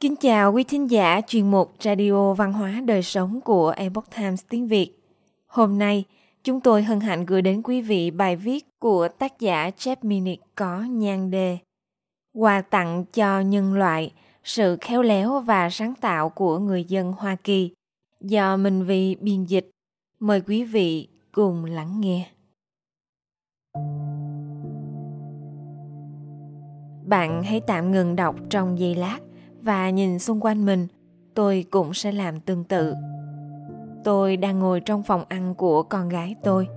Kính chào quý thính giả chuyên mục Radio Văn hóa Đời Sống của Epoch Times tiếng Việt. Hôm nay, chúng tôi hân hạnh gửi đến quý vị bài viết của tác giả Jeff Minnick có nhan đề Quà tặng cho nhân loại, sự khéo léo và sáng tạo của người dân Hoa Kỳ do Minh vị biên dịch. Mời quý vị cùng lắng nghe. Bạn hãy tạm ngừng đọc trong giây lát và nhìn xung quanh mình, tôi cũng sẽ làm tương tự. Tôi đang ngồi trong phòng ăn của con gái tôi,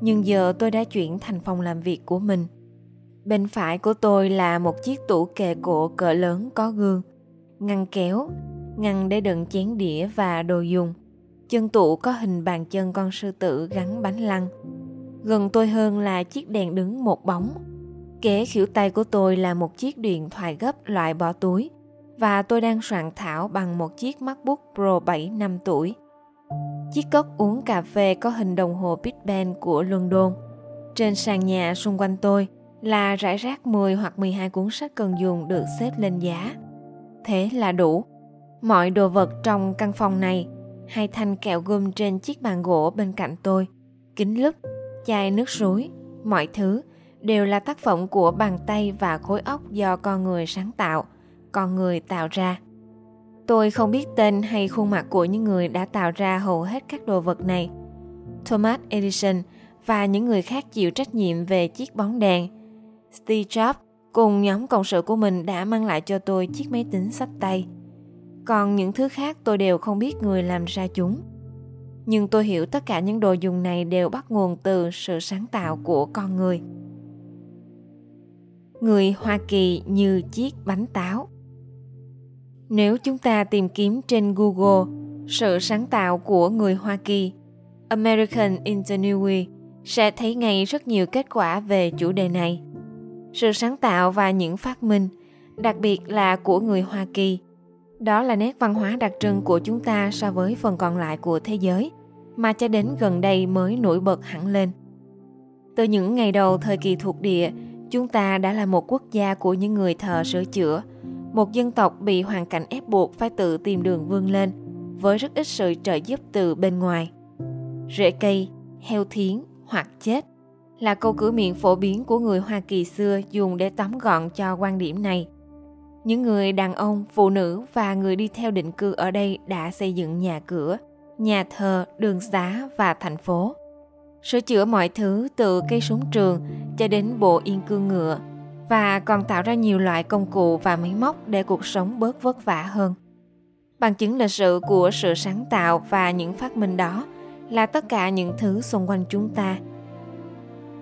nhưng giờ tôi đã chuyển thành phòng làm việc của mình. Bên phải của tôi là một chiếc tủ kệ cổ cỡ lớn có gương, ngăn kéo, ngăn để đựng chén đĩa và đồ dùng. Chân tủ có hình bàn chân con sư tử gắn bánh lăng. Gần tôi hơn là chiếc đèn đứng một bóng. Kế khỉu tay của tôi là một chiếc điện thoại gấp loại bỏ túi và tôi đang soạn thảo bằng một chiếc MacBook Pro 7 năm tuổi. Chiếc cốc uống cà phê có hình đồng hồ Big Ben của London. Trên sàn nhà xung quanh tôi là rải rác 10 hoặc 12 cuốn sách cần dùng được xếp lên giá. Thế là đủ. Mọi đồ vật trong căn phòng này, hai thanh kẹo gum trên chiếc bàn gỗ bên cạnh tôi, kính lúp, chai nước suối, mọi thứ đều là tác phẩm của bàn tay và khối óc do con người sáng tạo – con người tạo ra. Tôi không biết tên hay khuôn mặt của những người đã tạo ra hầu hết các đồ vật này. Thomas edison và những người khác chịu trách nhiệm về chiếc bóng đèn. Steve jobs cùng nhóm cộng sự của mình đã mang lại cho tôi chiếc máy tính sách tay. Còn những thứ khác tôi đều không biết người làm ra chúng. Nhưng tôi hiểu tất cả những đồ dùng này đều bắt nguồn từ sự sáng tạo của con người. Người hoa kỳ như chiếc bánh táo nếu chúng ta tìm kiếm trên Google sự sáng tạo của người Hoa Kỳ, American Ingenuity sẽ thấy ngay rất nhiều kết quả về chủ đề này. Sự sáng tạo và những phát minh, đặc biệt là của người Hoa Kỳ, đó là nét văn hóa đặc trưng của chúng ta so với phần còn lại của thế giới, mà cho đến gần đây mới nổi bật hẳn lên. Từ những ngày đầu thời kỳ thuộc địa, chúng ta đã là một quốc gia của những người thợ sửa chữa – một dân tộc bị hoàn cảnh ép buộc phải tự tìm đường vươn lên với rất ít sự trợ giúp từ bên ngoài. Rễ cây, heo thiến hoặc chết là câu cửa miệng phổ biến của người Hoa Kỳ xưa dùng để tóm gọn cho quan điểm này. Những người đàn ông, phụ nữ và người đi theo định cư ở đây đã xây dựng nhà cửa, nhà thờ, đường xá và thành phố. Sửa chữa mọi thứ từ cây súng trường cho đến bộ yên cương ngựa, và còn tạo ra nhiều loại công cụ và máy móc để cuộc sống bớt vất vả hơn. Bằng chứng lịch sử của sự sáng tạo và những phát minh đó là tất cả những thứ xung quanh chúng ta.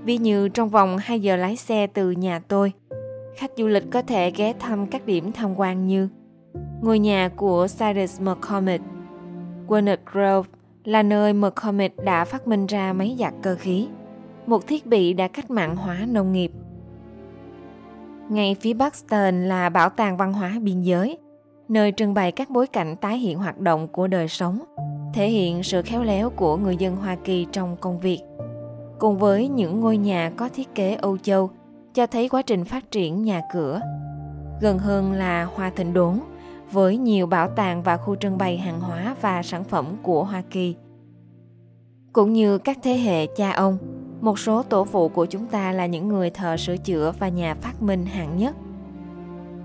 Ví như trong vòng 2 giờ lái xe từ nhà tôi, khách du lịch có thể ghé thăm các điểm tham quan như ngôi nhà của Cyrus McCormick. Walnut Grove là nơi McCormick đã phát minh ra máy giặt cơ khí, một thiết bị đã cách mạng hóa nông nghiệp ngay phía bắc Stern là Bảo tàng Văn hóa Biên giới, nơi trưng bày các bối cảnh tái hiện hoạt động của đời sống, thể hiện sự khéo léo của người dân Hoa Kỳ trong công việc. Cùng với những ngôi nhà có thiết kế Âu Châu, cho thấy quá trình phát triển nhà cửa. Gần hơn là Hoa Thịnh Đốn, với nhiều bảo tàng và khu trưng bày hàng hóa và sản phẩm của Hoa Kỳ. Cũng như các thế hệ cha ông, một số tổ phụ của chúng ta là những người thợ sửa chữa và nhà phát minh hạng nhất.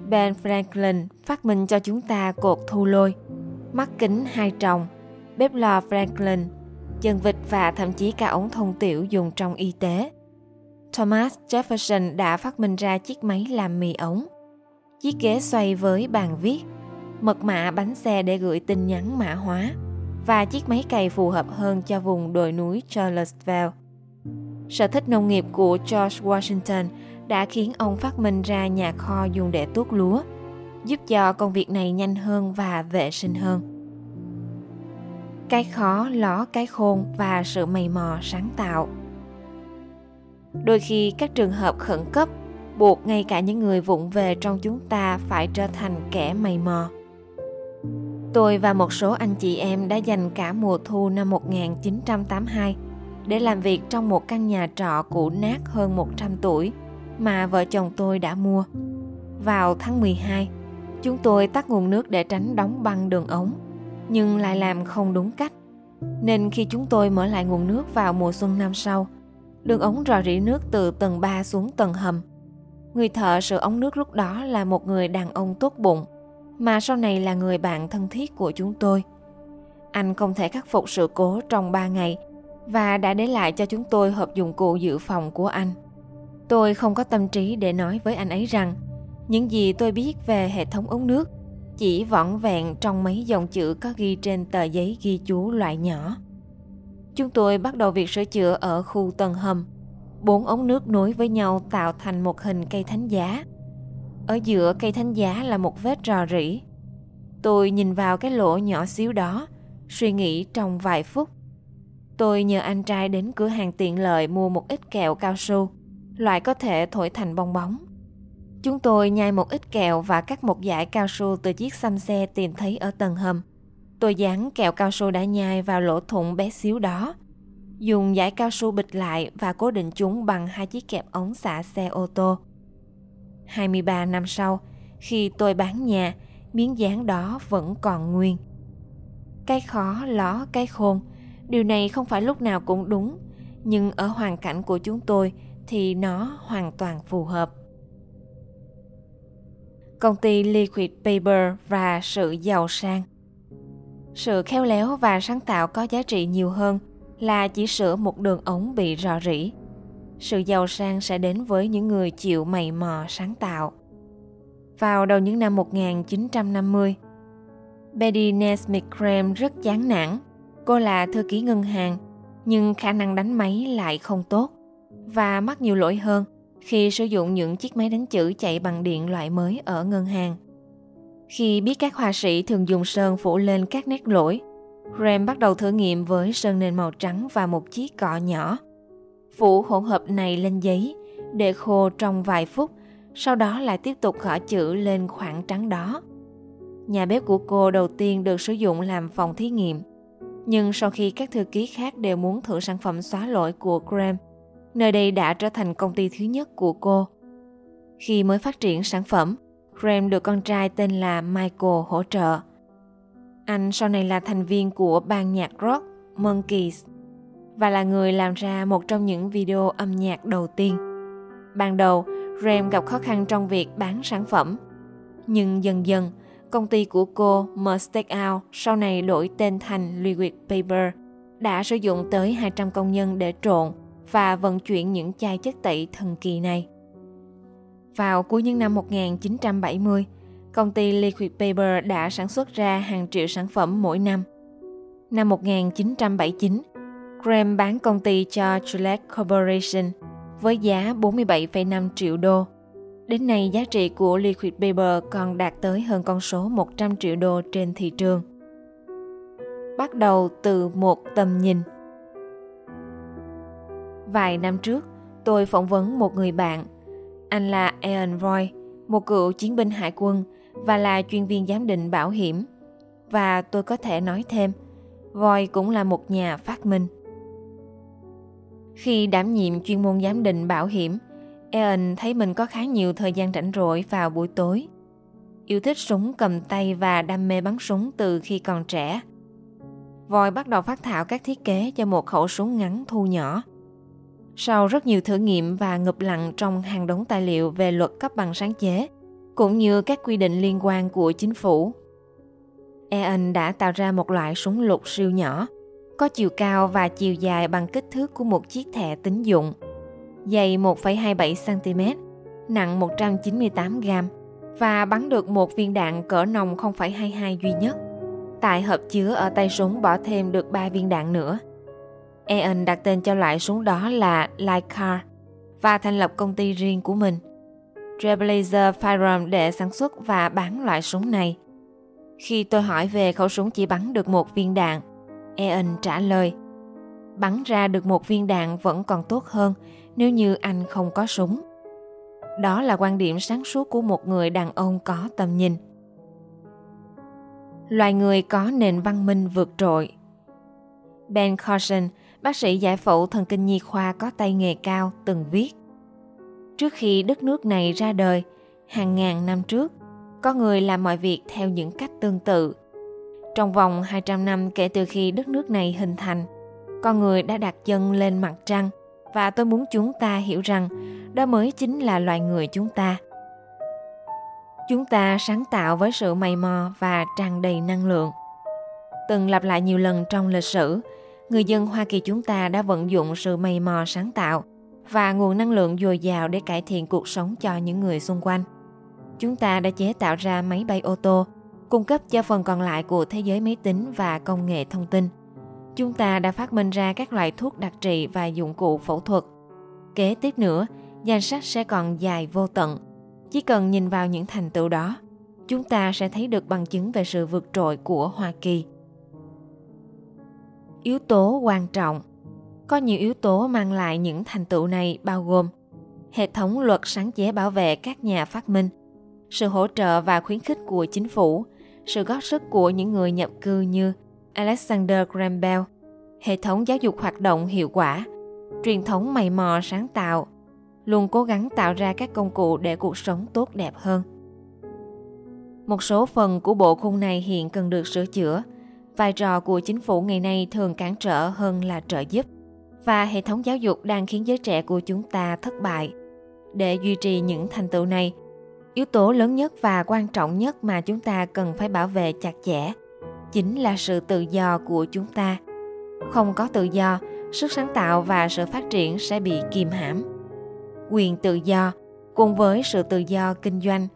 Ben Franklin phát minh cho chúng ta cột thu lôi, mắt kính hai tròng, bếp lò Franklin, chân vịt và thậm chí cả ống thông tiểu dùng trong y tế. Thomas Jefferson đã phát minh ra chiếc máy làm mì ống, chiếc ghế xoay với bàn viết, mật mã bánh xe để gửi tin nhắn mã hóa và chiếc máy cày phù hợp hơn cho vùng đồi núi Charlottesville. Sở thích nông nghiệp của George Washington đã khiến ông phát minh ra nhà kho dùng để tuốt lúa, giúp cho công việc này nhanh hơn và vệ sinh hơn. Cái khó ló cái khôn và sự mày mò sáng tạo. Đôi khi các trường hợp khẩn cấp buộc ngay cả những người vụng về trong chúng ta phải trở thành kẻ mày mò. Tôi và một số anh chị em đã dành cả mùa thu năm 1982 để làm việc trong một căn nhà trọ cũ nát hơn 100 tuổi mà vợ chồng tôi đã mua. Vào tháng 12, Chúng tôi tắt nguồn nước để tránh đóng băng đường ống, nhưng lại làm không đúng cách. Nên khi chúng tôi mở lại nguồn nước vào mùa xuân năm sau, đường ống rò rỉ nước từ tầng 3 xuống tầng hầm. Người thợ sửa ống nước lúc đó là một người đàn ông tốt bụng, mà sau này là người bạn thân thiết của chúng tôi. Anh không thể khắc phục sự cố trong 3 ngày và đã để lại cho chúng tôi hộp dụng cụ dự phòng của anh. Tôi không có tâm trí để nói với anh ấy rằng những gì tôi biết về hệ thống ống nước chỉ vỏn vẹn trong mấy dòng chữ có ghi trên tờ giấy ghi chú loại nhỏ. Chúng tôi bắt đầu việc sửa chữa ở khu tầng hầm. Bốn ống nước nối với nhau tạo thành một hình cây thánh giá. Ở giữa cây thánh giá là một vết rò rỉ. Tôi nhìn vào cái lỗ nhỏ xíu đó, suy nghĩ trong vài phút. Tôi nhờ anh trai đến cửa hàng tiện lợi mua một ít kẹo cao su, loại có thể thổi thành bong bóng. Chúng tôi nhai một ít kẹo và cắt một dải cao su từ chiếc xăm xe tìm thấy ở tầng hầm. Tôi dán kẹo cao su đã nhai vào lỗ thủng bé xíu đó. Dùng dải cao su bịch lại và cố định chúng bằng hai chiếc kẹp ống xả xe ô tô. 23 năm sau, khi tôi bán nhà, miếng dán đó vẫn còn nguyên. Cái khó ló cái khôn, điều này không phải lúc nào cũng đúng, nhưng ở hoàn cảnh của chúng tôi thì nó hoàn toàn phù hợp công ty Liquid Paper và sự giàu sang. Sự khéo léo và sáng tạo có giá trị nhiều hơn là chỉ sửa một đường ống bị rò rỉ. Sự giàu sang sẽ đến với những người chịu mày mò sáng tạo. Vào đầu những năm 1950, Betty Nesmith Graham rất chán nản. Cô là thư ký ngân hàng, nhưng khả năng đánh máy lại không tốt và mắc nhiều lỗi hơn – khi sử dụng những chiếc máy đánh chữ chạy bằng điện loại mới ở ngân hàng. Khi biết các họa sĩ thường dùng sơn phủ lên các nét lỗi, Graham bắt đầu thử nghiệm với sơn nền màu trắng và một chiếc cọ nhỏ. Phủ hỗn hợp này lên giấy, để khô trong vài phút, sau đó lại tiếp tục gõ chữ lên khoảng trắng đó. Nhà bếp của cô đầu tiên được sử dụng làm phòng thí nghiệm. Nhưng sau khi các thư ký khác đều muốn thử sản phẩm xóa lỗi của Graham, Nơi đây đã trở thành công ty thứ nhất của cô. Khi mới phát triển sản phẩm, Graham được con trai tên là Michael hỗ trợ. Anh sau này là thành viên của ban nhạc rock Monkeys và là người làm ra một trong những video âm nhạc đầu tiên. Ban đầu, Graham gặp khó khăn trong việc bán sản phẩm. Nhưng dần dần, công ty của cô Mustake Out sau này đổi tên thành Liquid Paper đã sử dụng tới 200 công nhân để trộn và vận chuyển những chai chất tẩy thần kỳ này. Vào cuối những năm 1970, công ty Liquid Paper đã sản xuất ra hàng triệu sản phẩm mỗi năm. Năm 1979, Graham bán công ty cho Gillette Corporation với giá 47,5 triệu đô. Đến nay, giá trị của Liquid Paper còn đạt tới hơn con số 100 triệu đô trên thị trường. Bắt đầu từ một tầm nhìn – Vài năm trước, tôi phỏng vấn một người bạn. Anh là Ian Roy, một cựu chiến binh hải quân và là chuyên viên giám định bảo hiểm. Và tôi có thể nói thêm, Roy cũng là một nhà phát minh. Khi đảm nhiệm chuyên môn giám định bảo hiểm, Ian thấy mình có khá nhiều thời gian rảnh rỗi vào buổi tối. Yêu thích súng cầm tay và đam mê bắn súng từ khi còn trẻ. Voi bắt đầu phát thảo các thiết kế cho một khẩu súng ngắn thu nhỏ – sau rất nhiều thử nghiệm và ngập lặng trong hàng đống tài liệu về luật cấp bằng sáng chế, cũng như các quy định liên quan của chính phủ. Eon đã tạo ra một loại súng lục siêu nhỏ, có chiều cao và chiều dài bằng kích thước của một chiếc thẻ tín dụng, dày 1,27cm, nặng 198g và bắn được một viên đạn cỡ nòng 0,22 duy nhất. Tại hộp chứa ở tay súng bỏ thêm được 3 viên đạn nữa. Eon đặt tên cho loại súng đó là Lycar và thành lập công ty riêng của mình. Trailblazer Firearm để sản xuất và bán loại súng này. Khi tôi hỏi về khẩu súng chỉ bắn được một viên đạn, Eon trả lời Bắn ra được một viên đạn vẫn còn tốt hơn nếu như anh không có súng. Đó là quan điểm sáng suốt của một người đàn ông có tầm nhìn. Loài người có nền văn minh vượt trội. Ben Carson bác sĩ giải phẫu thần kinh nhi khoa có tay nghề cao từng viết. Trước khi đất nước này ra đời, hàng ngàn năm trước, Có người làm mọi việc theo những cách tương tự. Trong vòng 200 năm kể từ khi đất nước này hình thành, con người đã đặt chân lên mặt trăng và tôi muốn chúng ta hiểu rằng đó mới chính là loài người chúng ta. Chúng ta sáng tạo với sự mày mò và tràn đầy năng lượng. Từng lặp lại nhiều lần trong lịch sử, người dân Hoa Kỳ chúng ta đã vận dụng sự mày mò sáng tạo và nguồn năng lượng dồi dào để cải thiện cuộc sống cho những người xung quanh. Chúng ta đã chế tạo ra máy bay ô tô, cung cấp cho phần còn lại của thế giới máy tính và công nghệ thông tin. Chúng ta đã phát minh ra các loại thuốc đặc trị và dụng cụ phẫu thuật. Kế tiếp nữa, danh sách sẽ còn dài vô tận. Chỉ cần nhìn vào những thành tựu đó, chúng ta sẽ thấy được bằng chứng về sự vượt trội của Hoa Kỳ. Yếu tố quan trọng có nhiều yếu tố mang lại những thành tựu này bao gồm hệ thống luật sáng chế bảo vệ các nhà phát minh, sự hỗ trợ và khuyến khích của chính phủ, sự góp sức của những người nhập cư như Alexander Graham Bell, hệ thống giáo dục hoạt động hiệu quả, truyền thống mày mò sáng tạo, luôn cố gắng tạo ra các công cụ để cuộc sống tốt đẹp hơn. Một số phần của bộ khung này hiện cần được sửa chữa. Vai trò của chính phủ ngày nay thường cản trở hơn là trợ giúp và hệ thống giáo dục đang khiến giới trẻ của chúng ta thất bại. Để duy trì những thành tựu này, yếu tố lớn nhất và quan trọng nhất mà chúng ta cần phải bảo vệ chặt chẽ chính là sự tự do của chúng ta. Không có tự do, sức sáng tạo và sự phát triển sẽ bị kìm hãm. Quyền tự do cùng với sự tự do kinh doanh,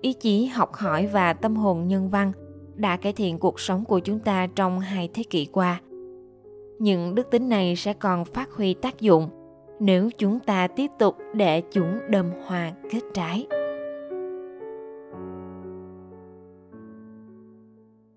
ý chí học hỏi và tâm hồn nhân văn đã cải thiện cuộc sống của chúng ta trong hai thế kỷ qua những đức tính này sẽ còn phát huy tác dụng nếu chúng ta tiếp tục để chúng đơm hoa kết trái.